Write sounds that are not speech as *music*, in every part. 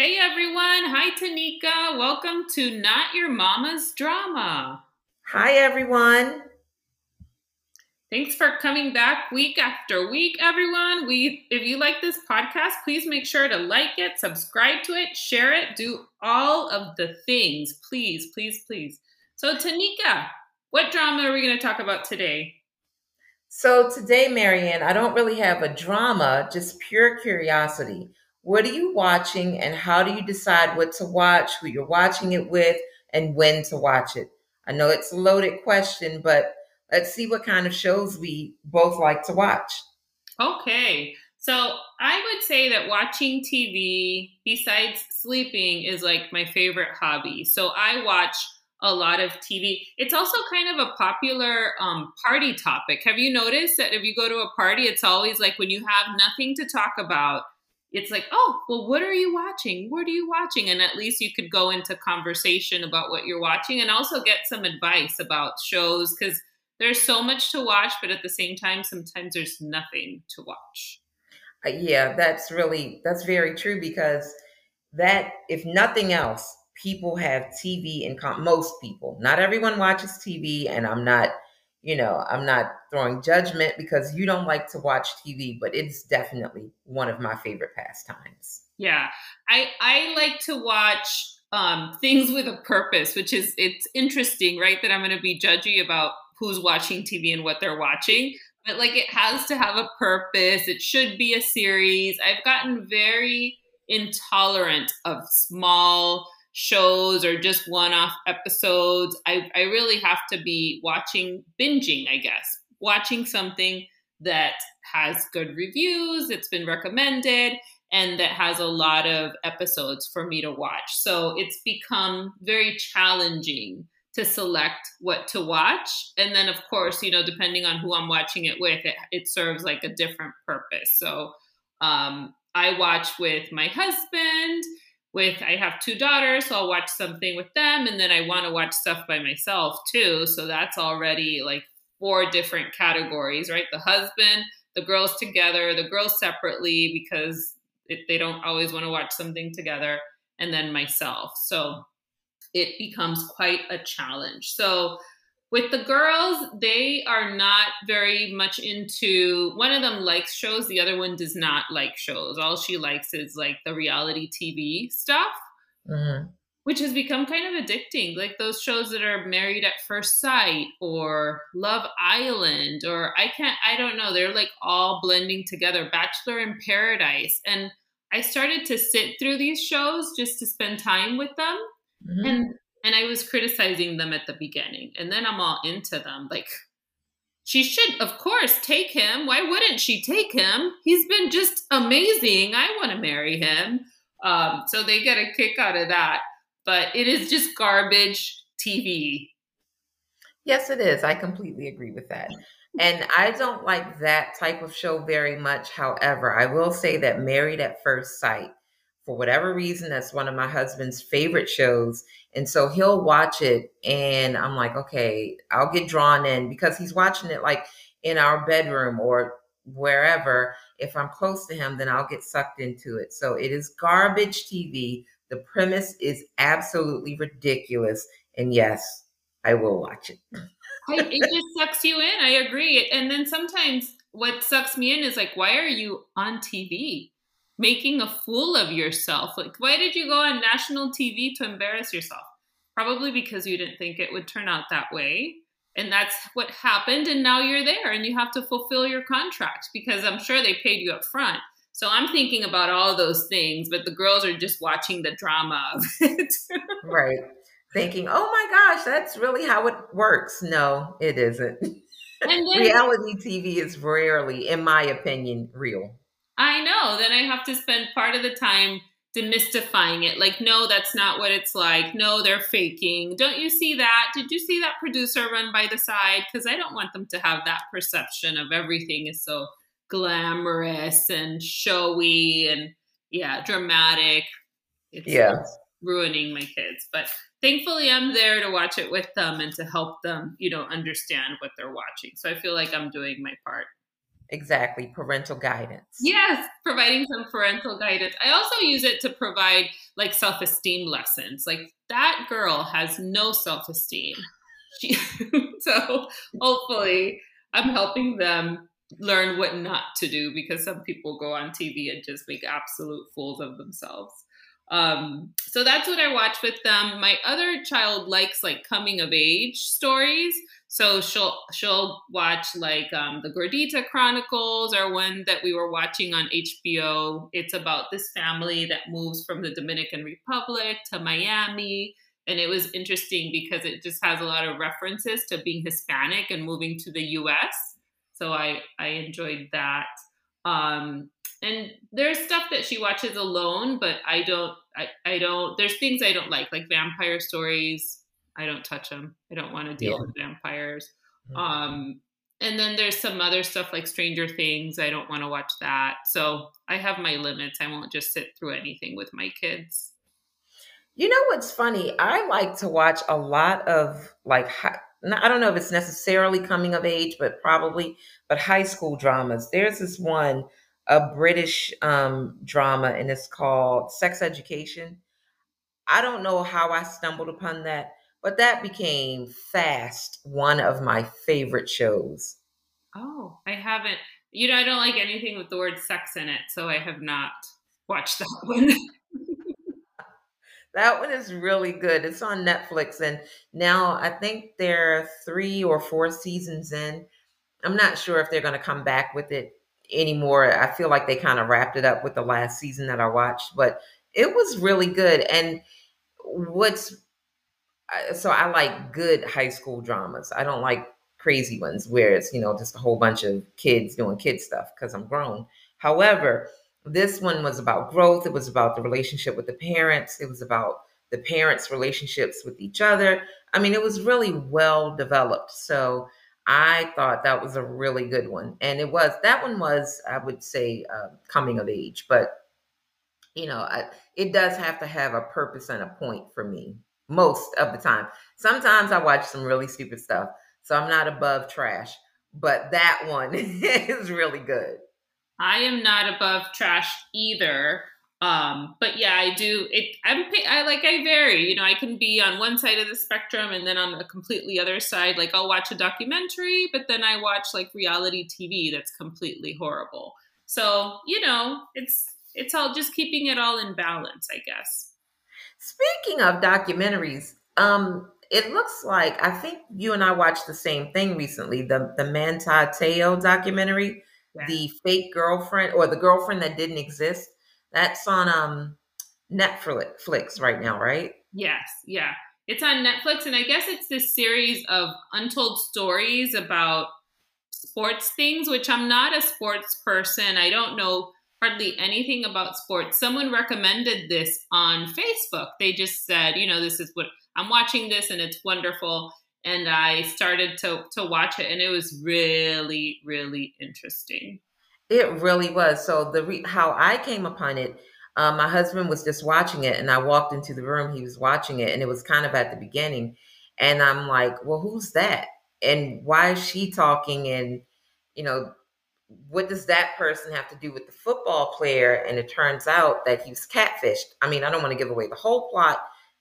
Hey everyone. Hi Tonika. Welcome to Not Your Mama's Drama. Hi everyone. Thanks for coming back week after week, everyone. We if you like this podcast, please make sure to like it, subscribe to it, share it, do all of the things. Please, please, please. So Tonika, what drama are we going to talk about today? So today, Maryann, I don't really have a drama, just pure curiosity. What are you watching and how do you decide what to watch, who you're watching it with, and when to watch it? I know it's a loaded question, but let's see what kind of shows we both like to watch. Okay. So I would say that watching TV, besides sleeping, is like my favorite hobby. So I watch a lot of TV. It's also kind of a popular um, party topic. Have you noticed that if you go to a party, it's always like when you have nothing to talk about, it's like, oh, well, what are you watching? What are you watching? And at least you could go into conversation about what you're watching and also get some advice about shows because there's so much to watch, but at the same time, sometimes there's nothing to watch. Uh, yeah, that's really that's very true because that if nothing else, people have TV and com- most people. Not everyone watches TV, and I'm not, you know, I'm not throwing judgment because you don't like to watch TV, but it's definitely one of my favorite pastimes. Yeah, I I like to watch um, things with a purpose, which is it's interesting, right? That I'm going to be judgy about who's watching TV and what they're watching. But like it has to have a purpose. It should be a series. I've gotten very intolerant of small shows or just one-off episodes. I, I really have to be watching binging, I guess. Watching something that has good reviews, it's been recommended, and that has a lot of episodes for me to watch. So it's become very challenging to select what to watch. And then, of course, you know, depending on who I'm watching it with, it, it serves like a different purpose. So um, I watch with my husband. With I have two daughters, so I'll watch something with them, and then I want to watch stuff by myself too. So that's already like four different categories, right? The husband, the girls together, the girls separately because it, they don't always want to watch something together, and then myself. So it becomes quite a challenge. So with the girls, they are not very much into one of them likes shows, the other one does not like shows. All she likes is like the reality TV stuff. Mm-hmm. Which has become kind of addicting, like those shows that are Married at First Sight or Love Island, or I can't, I don't know. They're like all blending together. Bachelor in Paradise. And I started to sit through these shows just to spend time with them Mm-hmm. And and I was criticizing them at the beginning. And then I'm all into them. Like she should of course take him. Why wouldn't she take him? He's been just amazing. I want to marry him. Um, so they get a kick out of that. But it is just garbage TV. Yes, it is. I completely agree with that. And I don't like that type of show very much. However, I will say that Married at First Sight for whatever reason, that's one of my husband's favorite shows. And so he'll watch it, and I'm like, okay, I'll get drawn in because he's watching it like in our bedroom or wherever. If I'm close to him, then I'll get sucked into it. So it is garbage TV. The premise is absolutely ridiculous. And yes, I will watch it. it just sucks you in. I agree. And then sometimes what sucks me in is like, why are you on TV? making a fool of yourself. Like, why did you go on national TV to embarrass yourself? Probably because you didn't think it would turn out that way. And that's what happened. And now you're there and you have to fulfill your contract because I'm sure they paid you up front. So I'm thinking about all those things, but the girls are just watching the drama of *laughs* it. right. Thinking, oh my gosh, that's really how it works. No, it isn't. *laughs* And then, Reality TV is rarely, in my opinion, real. I know. Then I have to spend part of the time demystifying it. Like, no, that's not what it's like. No, they're faking. Don't you see that? Did you see that producer run by the side? Because I don't want them to have that perception of everything is so glamorous and showy and yeah, dramatic. It's, yeah. It's ruining my kids. But thankfully I'm there to watch it with them and to help them, you know, understand what they're watching. So I feel like I'm doing my part. Exactly, parental guidance. Yes, providing some parental guidance. I also use it to provide like self esteem lessons. Like that girl has no self esteem. *laughs* so hopefully, I'm helping them learn what not to do because some people go on TV and just make absolute fools of themselves. Um, so that's what I watch with them. My other child likes like coming of age stories. So she'll she'll watch like um, the Gordita Chronicles or one that we were watching on HBO. It's about this family that moves from the Dominican Republic to Miami. And it was interesting because it just has a lot of references to being Hispanic and moving to the US. So I, I enjoyed that. Um, and there's stuff that she watches alone, but I don't, I, I don't, there's things I don't like, like vampire stories I don't touch them. I don't want to deal yeah. with vampires. Mm-hmm. Um, and then there's some other stuff like Stranger Things. I don't want to watch that. So I have my limits. I won't just sit through anything with my kids. You know what's funny? I like to watch a lot of like I don't know if it's necessarily coming of age, but probably but high school dramas. There's this one, a British um, drama, and it's called Sex Education. I don't know how I stumbled upon that, but that became fast one of my favorite shows. Oh, I haven't. You know, I don't like anything with the word sex in it, so I have not watched that *laughs* one. that one is really good. It's on Netflix, and now I think there are three or four seasons in. I'm not sure if they're going to come back with it anymore. I feel like they kind of wrapped it up with the last season that I watched, but it was really good. And what's so I like good high school dramas. I don't like crazy ones where it's, you know, just a whole bunch of kids doing kid stuff because I'm grown. However, this one was about growth. It was about the relationship with the parents. It was about the parents' relationships with each other. I mean, it was really well developed. So I thought that was a really good one. And it was, that one was, I would say, uh, coming of age. But, you know, I, it does have to have a purpose and a point for me most of the time. Sometimes I watch some really stupid stuff, so I'm not above trash, but that one *laughs* is really good. I am not above trash either. Um, but yeah, I do it. I'm I like I vary. You know, I can be on one side of the spectrum and then on a completely other side. Like I'll watch a documentary, but then I watch like reality TV that's completely horrible. So you know, it's it's all just keeping it all in balance, I guess. Speaking of documentaries, um, it looks like I think you and I watched the same thing recently. The the Manti Te'o documentary, yeah. the fake girlfriend or the girlfriend that didn't exist. That's on um Netflix right now, right? Yes, yeah. It's on Netflix, and I guess it's this series of untold stories about sports things, which I'm not a sports person. I don't know hardly anything about sports. Someone recommended this on Facebook. They just said, you know, this is what I'm watching this and it's wonderful. And I started to to watch it and it was really, really interesting. It really was. So the re- how I came upon it, um, my husband was just watching it and I walked into the room, he was watching it, and it was kind of at the beginning. And I'm like, well, who's that? And why is she talking? And, you know, what does that person have to do with the football player? And it turns out that he was catfished. I mean, I don't want to give away the whole plot.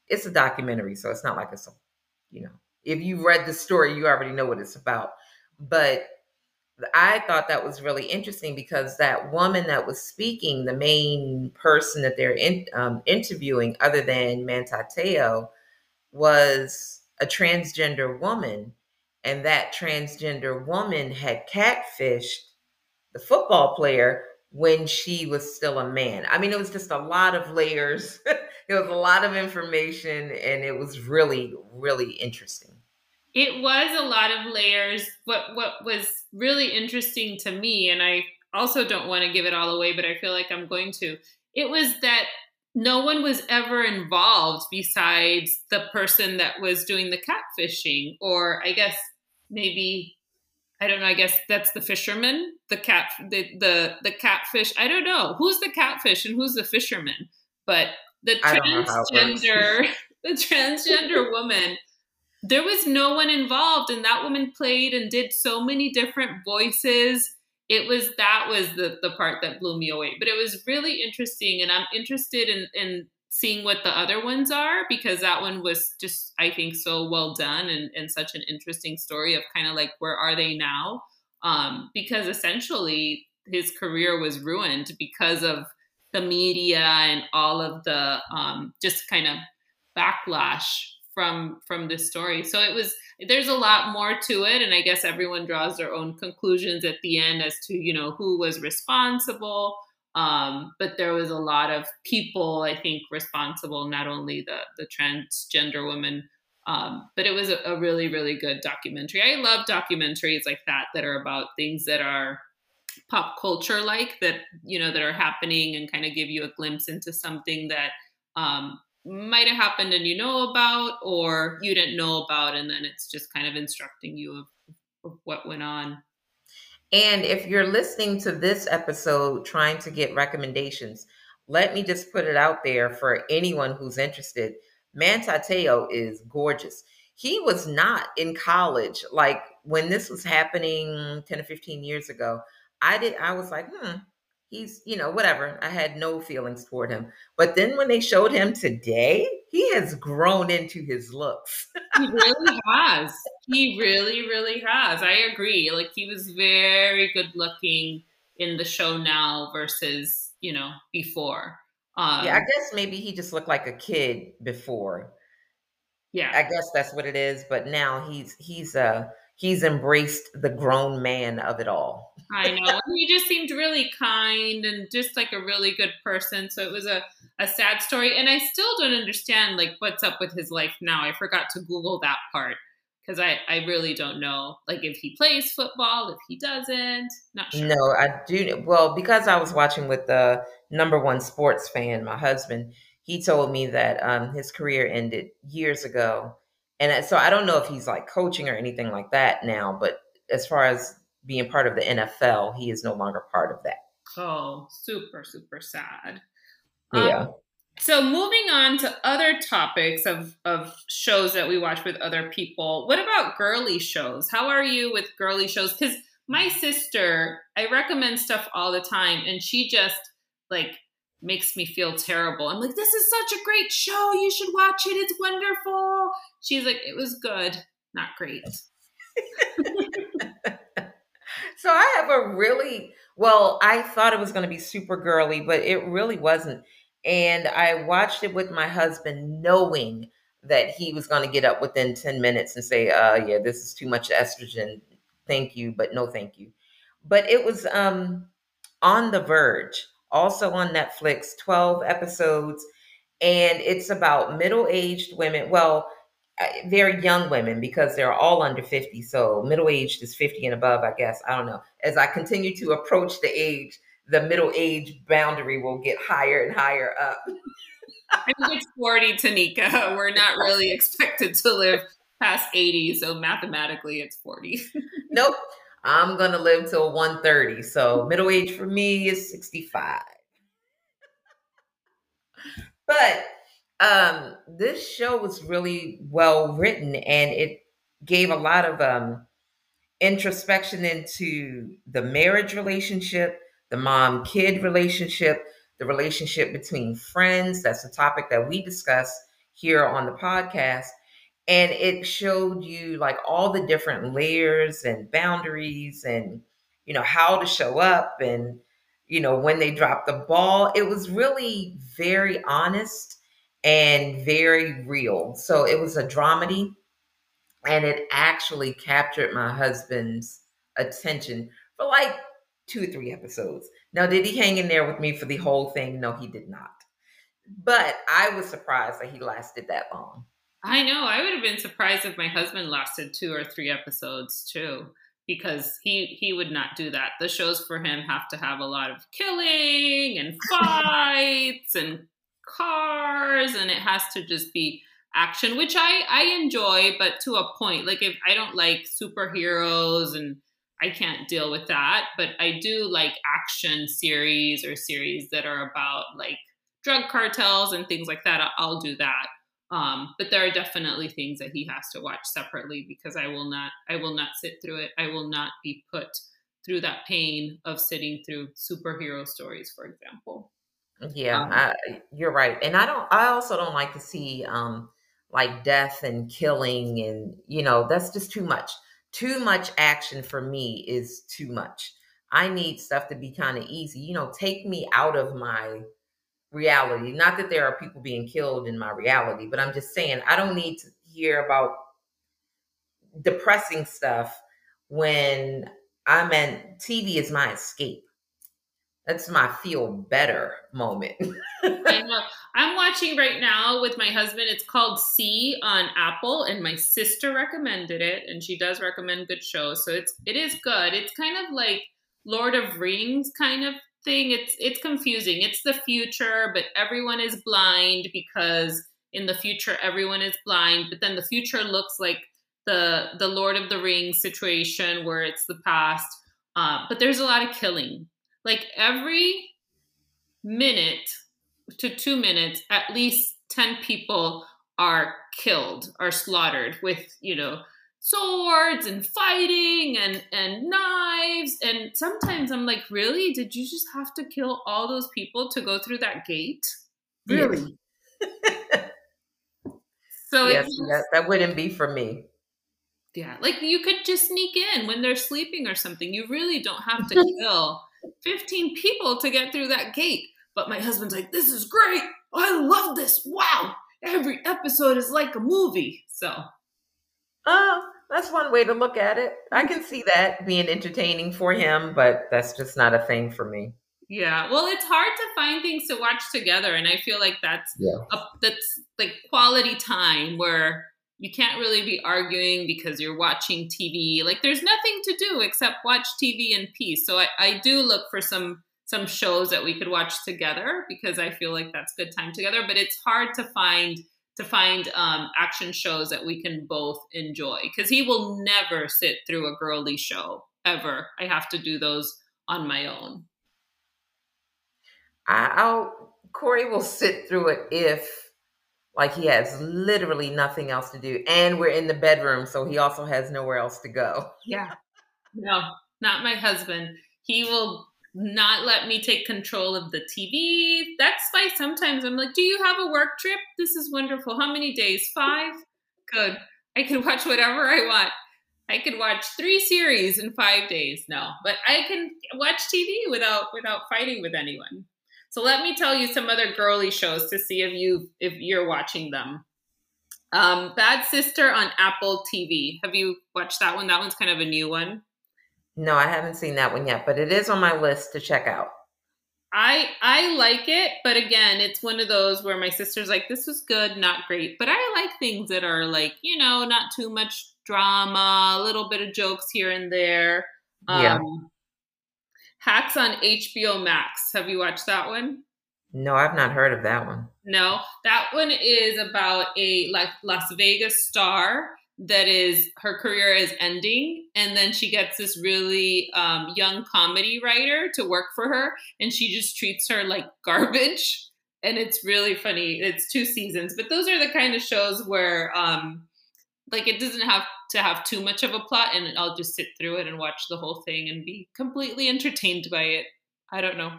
It's a documentary, so it's not like it's a, you know, if you read the story, you already know what it's about. But I thought that was really interesting because that woman that was speaking, the main person that they're in, um, interviewing, other than Manti Te'o, was a transgender woman. And that transgender woman had catfished the football player when she was still a man. I mean, it was just a lot of layers. *laughs* it was a lot of information, and it was really, really interesting. It was a lot of layers. What what was really interesting to me, and I also don't want to give it all away, but I feel like I'm going to. It was that no one was ever involved besides the person that was doing the catfishing, or I guess maybe I don't know. I guess that's the fisherman, the cat, the the the catfish. I don't know who's the catfish and who's the fisherman, but the transgender, *laughs* the transgender woman. There was no one involved, and that woman played and did so many different voices. it was that was the the part that blew me away. But it was really interesting, and I'm interested in in seeing what the other ones are because that one was just I think so well done and, and such an interesting story of kind of like where are they now? Um, because essentially his career was ruined because of the media and all of the um, just kind of backlash from from this story. So it was there's a lot more to it, and I guess everyone draws their own conclusions at the end as to you know who was responsible. Um, but there was a lot of people, I think, responsible, not only the the transgender women, um, but it was a, a really really good documentary. I love documentaries like that that are about things that are pop culture like that you know that are happening and kind of give you a glimpse into something that um, might have happened and you know about or you didn't know about and then it's just kind of instructing you of, of what went on. And if you're listening to this episode trying to get recommendations let me just put it out there for anyone who's interested. Manti te'o is gorgeous. He was not in college like when this was happening 10 or 15 years ago. I did. I was like, hmm, he's you know whatever. I had no feelings toward him. But then when they showed him today, he has grown into his looks. *laughs* he really has. He really, really has. I agree. Like he was very good looking in the show now versus you know before. Um, yeah, I guess maybe he just looked like a kid before. Yeah, I guess that's what it is. But now he's he's uh he's embraced the grown man of it all. I know. He just seemed really kind and just like a really good person. So it was a, a sad story. And I still don't understand like what's up with his life now. I forgot to Google that part because I, I really don't know like if he plays football, if he doesn't. Not sure. No, I do. Well, because I was watching with the number one sports fan, my husband, he told me that um, his career ended years ago. And so I don't know if he's like coaching or anything like that now, but as far as being part of the NFL, he is no longer part of that. Oh, super, super sad. Yeah. Um, so moving on to other topics of, of shows that we watch with other people. What about girly shows? How are you with girly shows? Because my sister, I recommend stuff all the time, and she just like makes me feel terrible. I'm like, this is such a great show. You should watch it. It's wonderful. She's like, it was good, not great. *laughs* *laughs* So I have a really well, I thought it was going to be super girly, but it really wasn't. And I watched it with my husband knowing that he was going to get up within 10 minutes and say, uh, yeah, this is too much estrogen. Thank you, but no thank you. But it was um on the verge, also on Netflix, 12 episodes. And it's about middle-aged women. Well, Uh, very young women because they're all under 50 so middle aged is 50 and above i guess. I don't know. As i continue to approach the age the middle age boundary will get higher and higher up. *laughs* I think it's 40 Tonika. *laughs* We're not really *laughs* expected to live past 80 so mathematically it's 40 nope. I'm gonna live till 130 so middle age for me is 65 but um, this show was really well written and it gave a lot of um, introspection into the marriage relationship, the mom kid relationship, the relationship between friends. That's a topic that we discuss here on the podcast. And it showed you like all the different layers and boundaries and, you know, how to show up and, you know, when they drop the ball. It was really very honest and very real. So it was a dramedy and it actually captured my husband's attention for like two or three episodes. Now, did he hang in there with me for the whole thing? No, he did not. But I was surprised that he lasted that long. I know. I would have been surprised if my husband lasted two or three episodes too, because he he would not do that. The shows for him have to have a lot of killing and *laughs* fights and cars and it has to just be action which i i enjoy but to a point like if i don't like superheroes and i can't deal with that but i do like action series or series that are about like drug cartels and things like that i'll do that um, but there are definitely things that he has to watch separately because i will not i will not sit through it i will not be put through that pain of sitting through superhero stories, for example. Yeah, um, I, you're right. And I don't I also don't like to see um like death and killing and you know, that's just too much. Too much action for me is too much. I need stuff to be kind of easy. You know, take me out of my reality. Not that there are people being killed in my reality, but I'm just saying I don't need to hear about depressing stuff when I'm at TV is my escape. That's my feel better moment. *laughs* I'm watching right now with my husband. It's called See on Apple, and my sister recommended it, and she does recommend good shows. So it's it is good. It's kind of like Lord of Rings kind of thing. It's it's confusing. It's the future, but everyone is blind because in the future everyone is blind, but then the future looks like the the Lord of the Rings situation where it's the past. Uh, but there's a lot of killing. Like every minute to two minutes, at least 10 people are killed, are slaughtered with, you know, swords and fighting and and knives. And sometimes i'm like really? Did you just have to kill all those people to go through that gate? Really? *laughs* So yes, yes that wouldn't be for me. Yeah like you could just sneak in when they're sleeping or something. You really don't have to *laughs* kill 15 people to get through that gate. But my husband's like this is great. I love this. Wow. Every episode is like a movie. So. Uh that's one way to look at it. I can see that being entertaining for him, but that's just not a thing for me. Yeah, well, it's hard to find things to watch together, and I feel like that's yeah. a, that's like quality time where you can't really be arguing because you're watching TV. Like, there's nothing to do except watch TV in peace. So I, I do look for some some shows that we could watch together because I feel like that's good time together. But it's hard to find to find um, action shows that we can both enjoy because he will never sit through a girly show ever. I have to do those on my own. I'll Corey will sit through it if like he has literally nothing else to do and we're in the bedroom so he also has nowhere else to go. Yeah. *laughs* No, not my husband. He will not let me take control of the TV. That's why sometimes I'm like, Do you have a work trip? This is wonderful. How many days? Five? Good. I can *laughs* watch whatever I want. I could watch three series in five days. No, but I can watch TV without without fighting with anyone. So let me tell you some other girly shows to see if you if you're watching them. Um, Bad Sister on Apple TV. Have you watched that one? That one's kind of a new one. No, I haven't seen that one yet, but it is on my list to check out. I I like it, but again, it's one of those where my sister's like, "This was good, not great," but I like things that are like, you know, not too much drama, a little bit of jokes here and there. Yeah. Hacks on HBO Max. Have you watched that one? No, I've not heard of that one. No, that one is about a like Las Vegas star that is her career is ending and then she gets this really um, young comedy writer to work for her and she just treats her like *laughs* garbage and it's really funny it's two seasons but those are the kind of shows where um like it doesn't have to have too much of a plot and i'll just sit through it and watch the whole thing and be completely entertained by it i don't know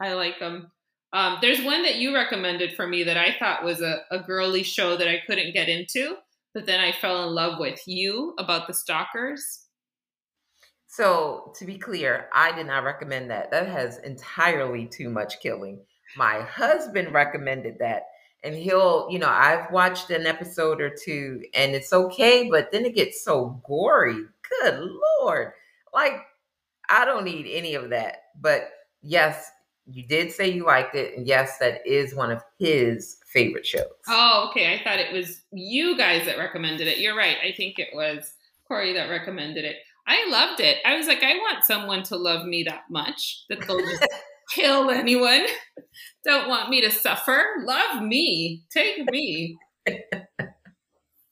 i like them um, there's one that you recommended for me that i thought was a, a girly show that i couldn't get into but then I fell in love with you about the stalkers. So, to be clear, I did not recommend that. That has entirely too much killing. My husband recommended that. And he'll, you know, I've watched an episode or two and it's okay, but then it gets so gory. Good Lord. Like, I don't need any of that. But yes, you did say you liked it. And yes, that is one of his favorite shows. Oh, okay. I thought it was you guys that recommended it. You're right. I think it was Corey that recommended it. I loved it. I was like, I want someone to love me that much that they'll just *laughs* kill anyone. Don't want me to suffer. Love me. Take me.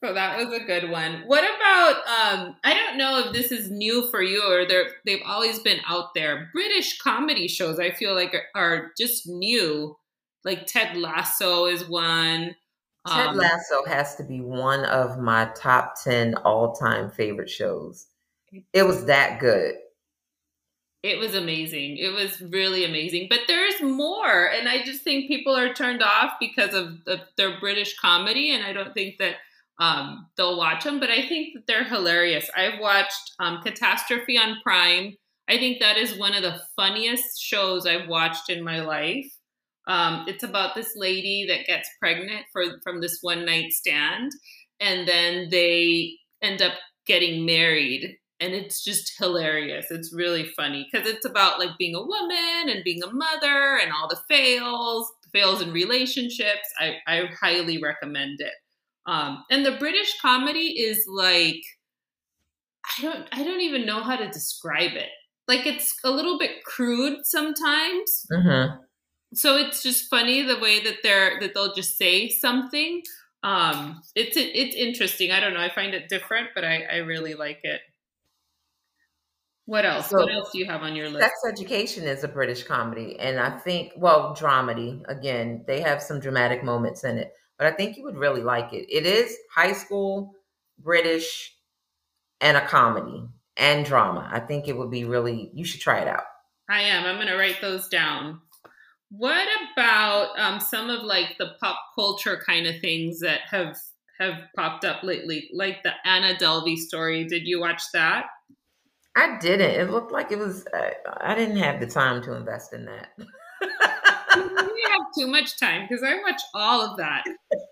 So that was a good one. What about um I don't know if this is new for you or they're they've always been out there. British comedy shows I feel like are, are just new like Ted Lasso is one. Ted um, Lasso has to be one of my top 10 all time favorite shows. It was that good. It was amazing. It was really amazing. But there's more. And I just think people are turned off because of the, their British comedy. And I don't think that um, they'll watch them. But I think that they're hilarious. I've watched um, Catastrophe on Prime. I think that is one of the funniest shows I've watched in my life. Um, it's about this lady that gets pregnant for, from this one night stand. And then they end up getting married and it's just hilarious. It's really funny because it's about like being a woman and being a mother and all the fails, fails in relationships. I, I highly recommend it. Um, and the British comedy is like I don't I don't even know how to describe it. Like it's a little bit crude sometimes. Mm-hmm. So it's just funny the way that they're that they'll just say something. Um, it's it's interesting. I don't know. I find it different, but I I really like it. What else? So, what else do you have on your list? Sex Education is a British comedy, and I think, well, dramedy. Again, they have some dramatic moments in it, but I think you would really like it. It is high school British and a comedy and drama. I think it would be really. You should try it out. I am. I'm going to write those down. What about um, some of like the pop culture kind of things that have have popped up lately, like the Anna Delvey story? Did you watch that? I didn't. It looked like it was. Uh, I didn't have the time to invest in that. you have too much time because I watch all of that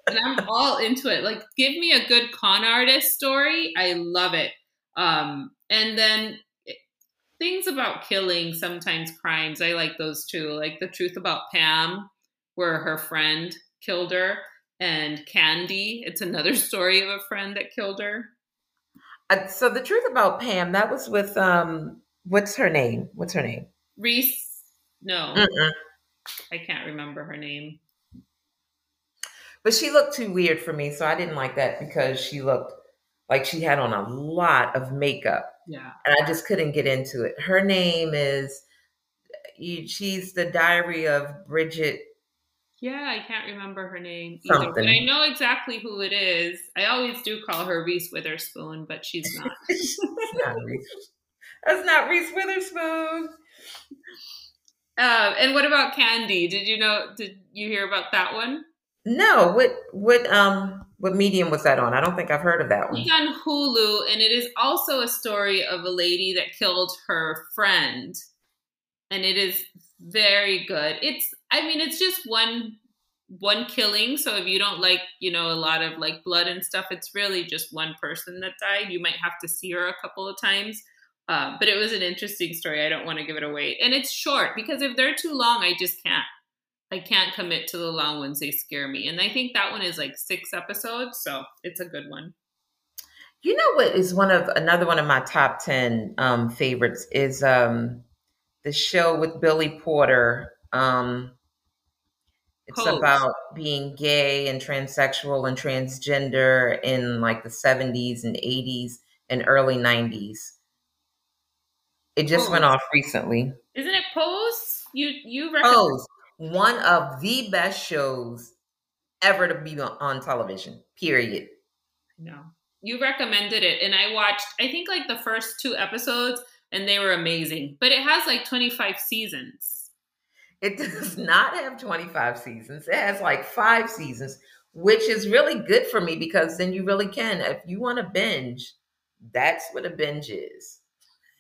and I'm all into it. Like, give me a good con artist story. I love it. Um, and then eh, things about killing, sometimes crimes. I like those too. Like the truth about Pam, where her friend killed her, and Candy. It's another *laughs* story of a friend that killed her. So the truth about Pam, that was with um, what's her name? What's her name? Reese. No, Mm-mm. I can't remember her name. But she looked too weird for me, so I didn't like that because she looked like she had on a lot of makeup. Yeah, and I just couldn't get into it. Her name is. She's the Diary of Bridget yeah, I can't remember her name either, Something. but I know exactly who it is. I always do call her Reese Witherspoon, but she's *laughs* not. not. That's not Reese Witherspoon. Uh, and what about Candy? Did you know? Did you hear about that one? No. What what um what medium was that on? I don't think I've heard of that one. It's on Hulu, and it is also a story of a lady that killed her friend, and it is very good. It's I mean, it's just one one killing. So if you don't like, you know, a lot of like blood and stuff, it's really just one person that died. You might have to see her a couple of times. Uh, but it was an interesting story. I don't want to give it away. And it's short because if they're too long, I just can't. I can't commit to the long ones. They scare me. And I think that one is like six episodes. So it's a good one. You know what is one of another one of my top 10 um, favorites is um, the show with Billy Porter. Um, it's Pose. about being gay and transsexual and transgender in like the 70s and 80s and early 90s. It just Pose. went off recently. Isn't it Pose? You you recommend- Pose, one of the best shows ever to be on television. Period. No. You recommended it and I watched I think like the first two episodes and they were amazing. But it has like 25 seasons. It does *laughs* not have 25 seasons. It has like five seasons, which is really good for me because then you really can. If you want to binge, that's what a binge is.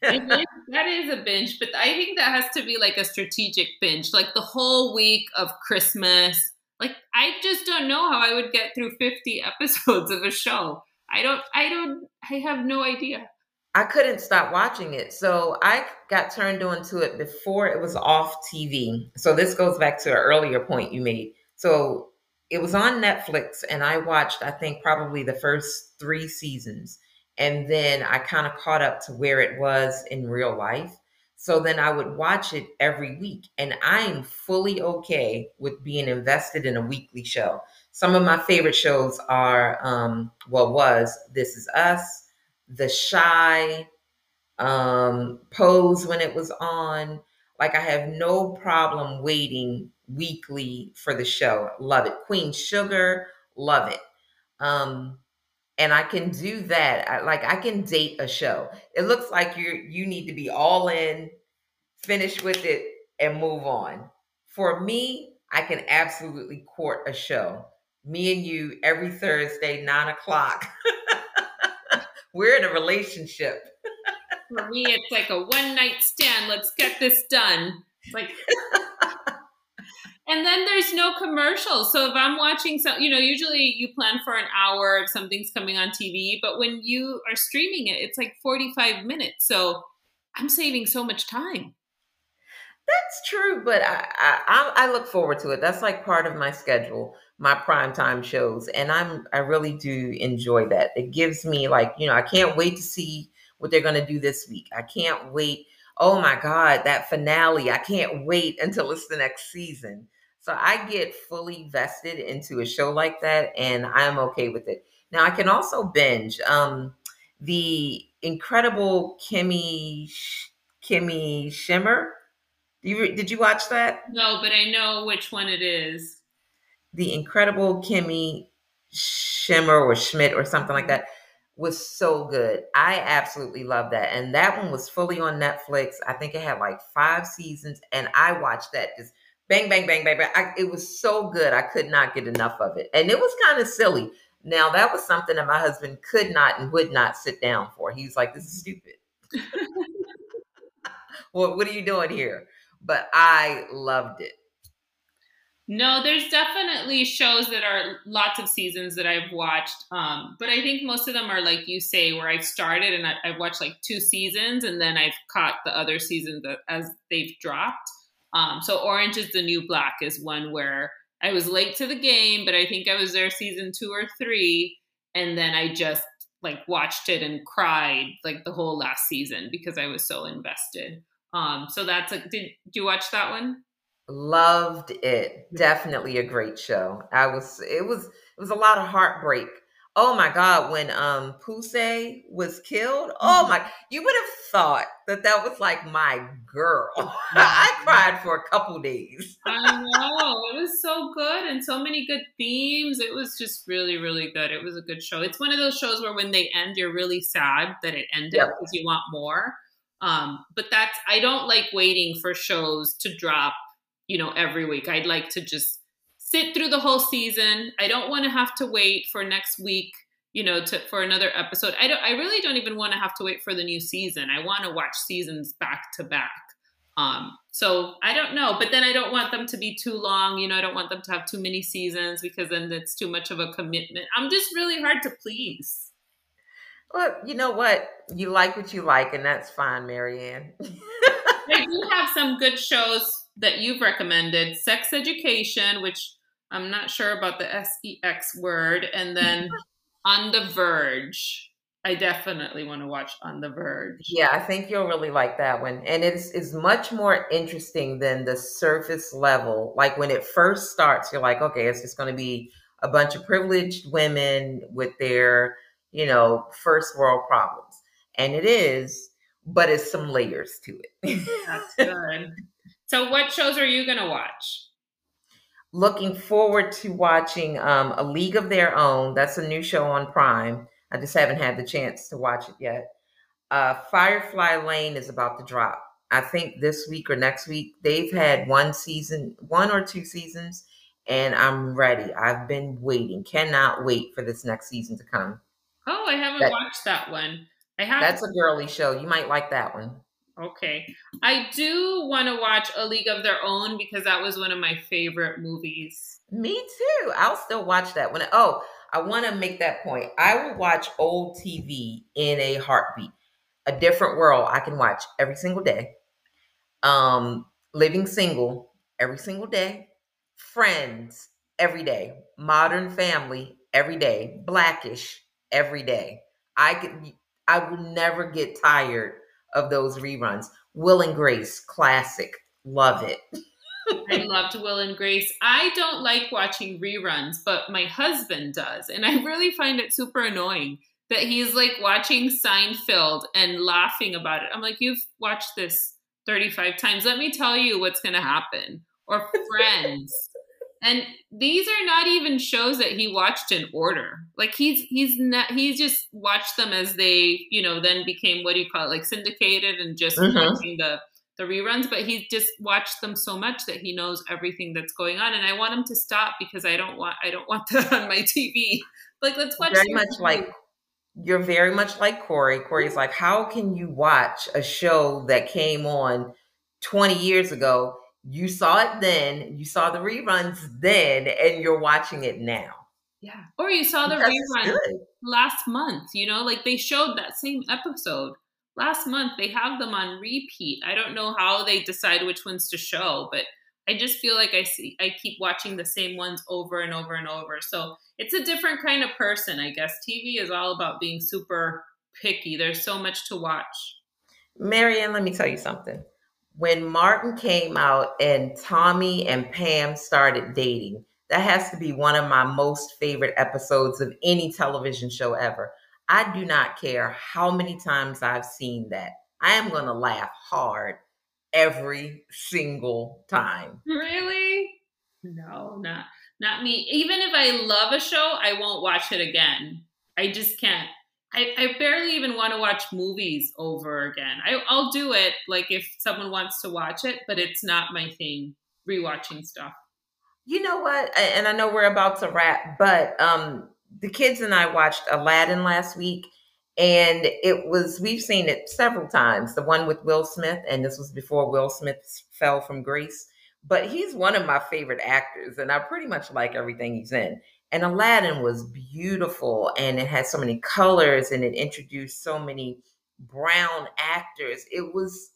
Mm-hmm. *laughs* that is a binge, but I think that has to be like a strategic binge, like the whole week of Christmas. Like I just don't know how I would get through 50 *laughs* episodes of a show. I don't I don't I have no idea. I couldn't stop watching it. So I got turned on to it before it was off TV. So this goes back to an earlier point you made. So it was on Netflix and I watched, I think, probably the first three seasons. And then I kind of caught up to where it was in real life. So then I would watch it every week. And I am fully okay with being invested in a weekly show. Some of my favorite shows are, um, well, was This Is Us. The shy um, Pose when it was on. Like I have no problem waiting weekly for the show. Love it. Queen Sugar, love it. Um, and I can do that. I, like I can date a show. It looks like you you need to be all in finish with it, and move on. For me, I can absolutely court a show. Me and you every Thursday, nine o'clock. *laughs* We're in a relationship. *laughs* For me, it's like a one night stand. Let's get this done. Like and then there's no commercials. So if I'm watching some, you know, usually you plan for an hour if something's coming on TV, but when you are streaming it, it's like 45 minutes. So I'm saving so much time. That's true, but I, I I look forward to it. That's like part of my schedule, my prime time shows, and I'm I really do enjoy that. It gives me like you know I can't wait to see what they're going to do this week. I can't wait. Oh my God, that finale! I can't wait *laughs* until it's the next season. So I get fully vested into a show like that, and I'm okay with it. Now I can also binge um, the incredible Kimmy Kimmy Shimmer. You, did you watch that? No, but I know which one it is. The incredible Kimmy Shimmer or Schmidt or something like that was so good. I absolutely love that. And that one was fully on Netflix. I think it had like five seasons, and I watched that just bang, bang, bang, bang, bang. I, it was so good. I could not get enough of it. And it was kind of silly. Now, that was something that my husband could not and would not sit down for. He's like, this is stupid. *laughs* *laughs* well, what are you doing here? But I loved it. No, there's definitely shows that are lots of seasons that I've watched. Um, but I think most of them are like you say, where I've started and I, have watched like two seasons and then I've caught the other seasons as they've dropped. Um, so Orange is the New Black is one where I was late to the game, but I think I was there season two or three, and then I just like watched it and cried like the whole last season because I was so invested. Um, so that's a did, did you watch that one? Loved it. Definitely a great show. I was it was it was a lot of heartbreak Oh my God, when um Poussey was killed, oh mm-hmm. my, you would have thought that that was like my girl. *laughs* I cried for a couple days. I know it was so good and so many good themes. It was just really, really good. It was a good show. It's one of those shows where when they end, you're really sad that it ended yep. because you want more. Um, but that's I don't like waiting for shows to drop, you know, every week. I'd like to just sit through the whole season. I don't want to have to wait for next week, you know, to for another episode. I don't I really don't even want to have to wait for the new season. I want to watch seasons back to back. Um, so I don't know, but then I don't want them to be too long. You know, I don't want them to have too many seasons because then it's too much of a commitment. I'm just really hard to please. Well, you know what? You like what you like, and that's fine, Maryann. *laughs* I do have some good shows that you've recommended. Sex Education, which I'm not sure about the sex word. And then *laughs* On the Verge. I definitely want to watch On the Verge. Yeah, I think you'll really like that one. And it's is much more interesting than the surface level. Like when it first starts, you're like, okay, it's just going to be a bunch of privileged women with their, you know, first world problems. And it is, but it's some layers to it. That's *laughs* good. So, what shows are you going to watch? looking forward to watching um, A League of Their Own. That's a new show on Prime. I just haven't had the chance to watch it yet. Uh, Firefly Lane is about to drop. I think this week or next week. They've had one season, one or two seasons, and I'm ready. I've been waiting. Cannot wait for this next season to come. Oh, I haven't that, watched that one. I have. That's a girly show. You might like that one. Okay. I do want to watch A League of Their Own because that was one of my favorite movies. Me too. I'll still watch that I, oh, I want to make that point. I will watch old TV in a heartbeat. A different world I can watch every single day. Um, living single every single day. Friends every day. Modern family every day. Blackish every day. I could I will never get tired of those reruns. Will and Grace, classic. Love it. *laughs* I loved Will and Grace. I don't like watching reruns, but my husband does. And I really find it super annoying that he's like watching Seinfeld and laughing about it. I'm like, you've watched this 35 times. Let me tell you what's going to happen. Or *laughs* Friends. And these are not even shows that he watched in order like he's he's not he's just watched them as they you know then became what do you call it like syndicated and just mm-hmm. watching the the reruns, but he's just watched them so much that he knows everything that's going on. And I want him to stop because I don't want I don't want that *laughs* on my TV. Like let's watch very much TV. like you're very much like Corey. Corey's like, how can you watch a show that came on 20 years ago? You saw it then, you saw the reruns then, and you're watching it now. Yeah. Or you saw the rerun last month, you know, like they showed that same episode last month. They have them on repeat. I don't know how they decide which ones to show, but I just feel like I see I keep watching the same ones over and over and over. So it's a different kind of person, I guess. TV is all about being super picky. There's so much to watch. Maryann, let me tell you something. When Martin came out and Tommy and Pam started dating, that has to be one of my most favorite episodes of any television show ever. I do not care how many times I've seen that. I am going to laugh hard every single time. Really? No, not not me. Even if I love a show, I won't watch it again. I just can't. I, I barely even want to watch movies over again. I, I'll do it like if someone wants to watch it, but it's not my thing. Rewatching stuff. You know what? And I know we're about to wrap, but um, the kids and I watched Aladdin last week, and it was we've seen it several times. The one with Will Smith, and this was before Will Smith fell from grace. But he's one of my favorite actors, and I pretty much like everything he's in. And Aladdin was beautiful, and it had so many colors, and it introduced so many brown actors. It was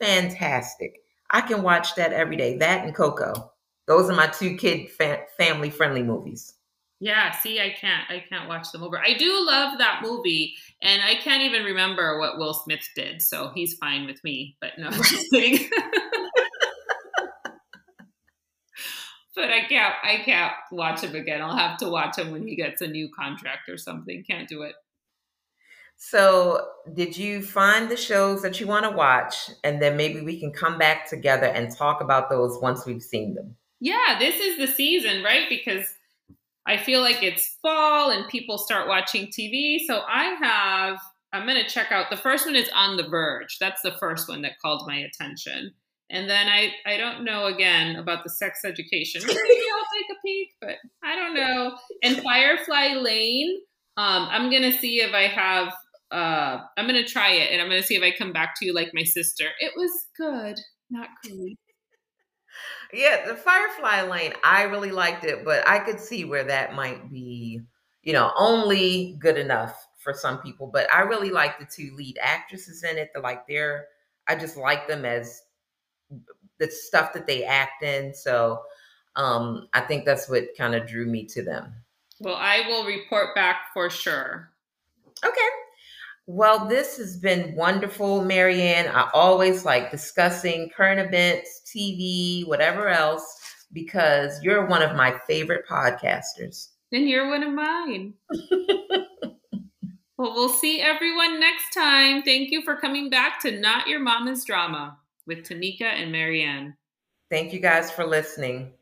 fantastic. I can watch that every day. That and Coco. Those are my two kid fa- family friendly movies. Yeah, see, I can't, I can't watch them over. I do love that movie, and I can't even remember what Will Smith did, so he's fine with me. But no, I'm just kidding. *laughs* but I can't, I can't watch him again. I'll have to watch him when he gets a new contract or something. Can't do it. So, did you find the shows that you want to watch, and then maybe we can come back together and talk about those once we've seen them? Yeah, this is the season, right? Because I feel like it's fall and people start watching TV. So I have, I'm going to check out the first one is On the Verge. That's the first one that called my attention. And then I, I don't know again about the sex education. *laughs* Maybe I'll take a peek, but I don't know. And Firefly Lane, um, I'm going to see if I have, uh, I'm going to try it and I'm going to see if I come back to you like my sister. It was good, not great yeah, the Firefly Lane, I really liked it, but I could see where that might be, you know, only good enough for some people. But I really like the two lead actresses in it. The like they're, I just like them as the stuff that they act in. So um, I think that's what kind of drew me to them. Well, I will report back for sure. Okay. Well, this has been wonderful, Maryann. I always like discussing current events, TV, whatever else, because you're one of my favorite podcasters. And you're one of mine. *laughs* well, we'll see everyone next time. Thank you for coming back to Not Your Mama's Drama with Tonika and Maryann. Thank you guys for listening.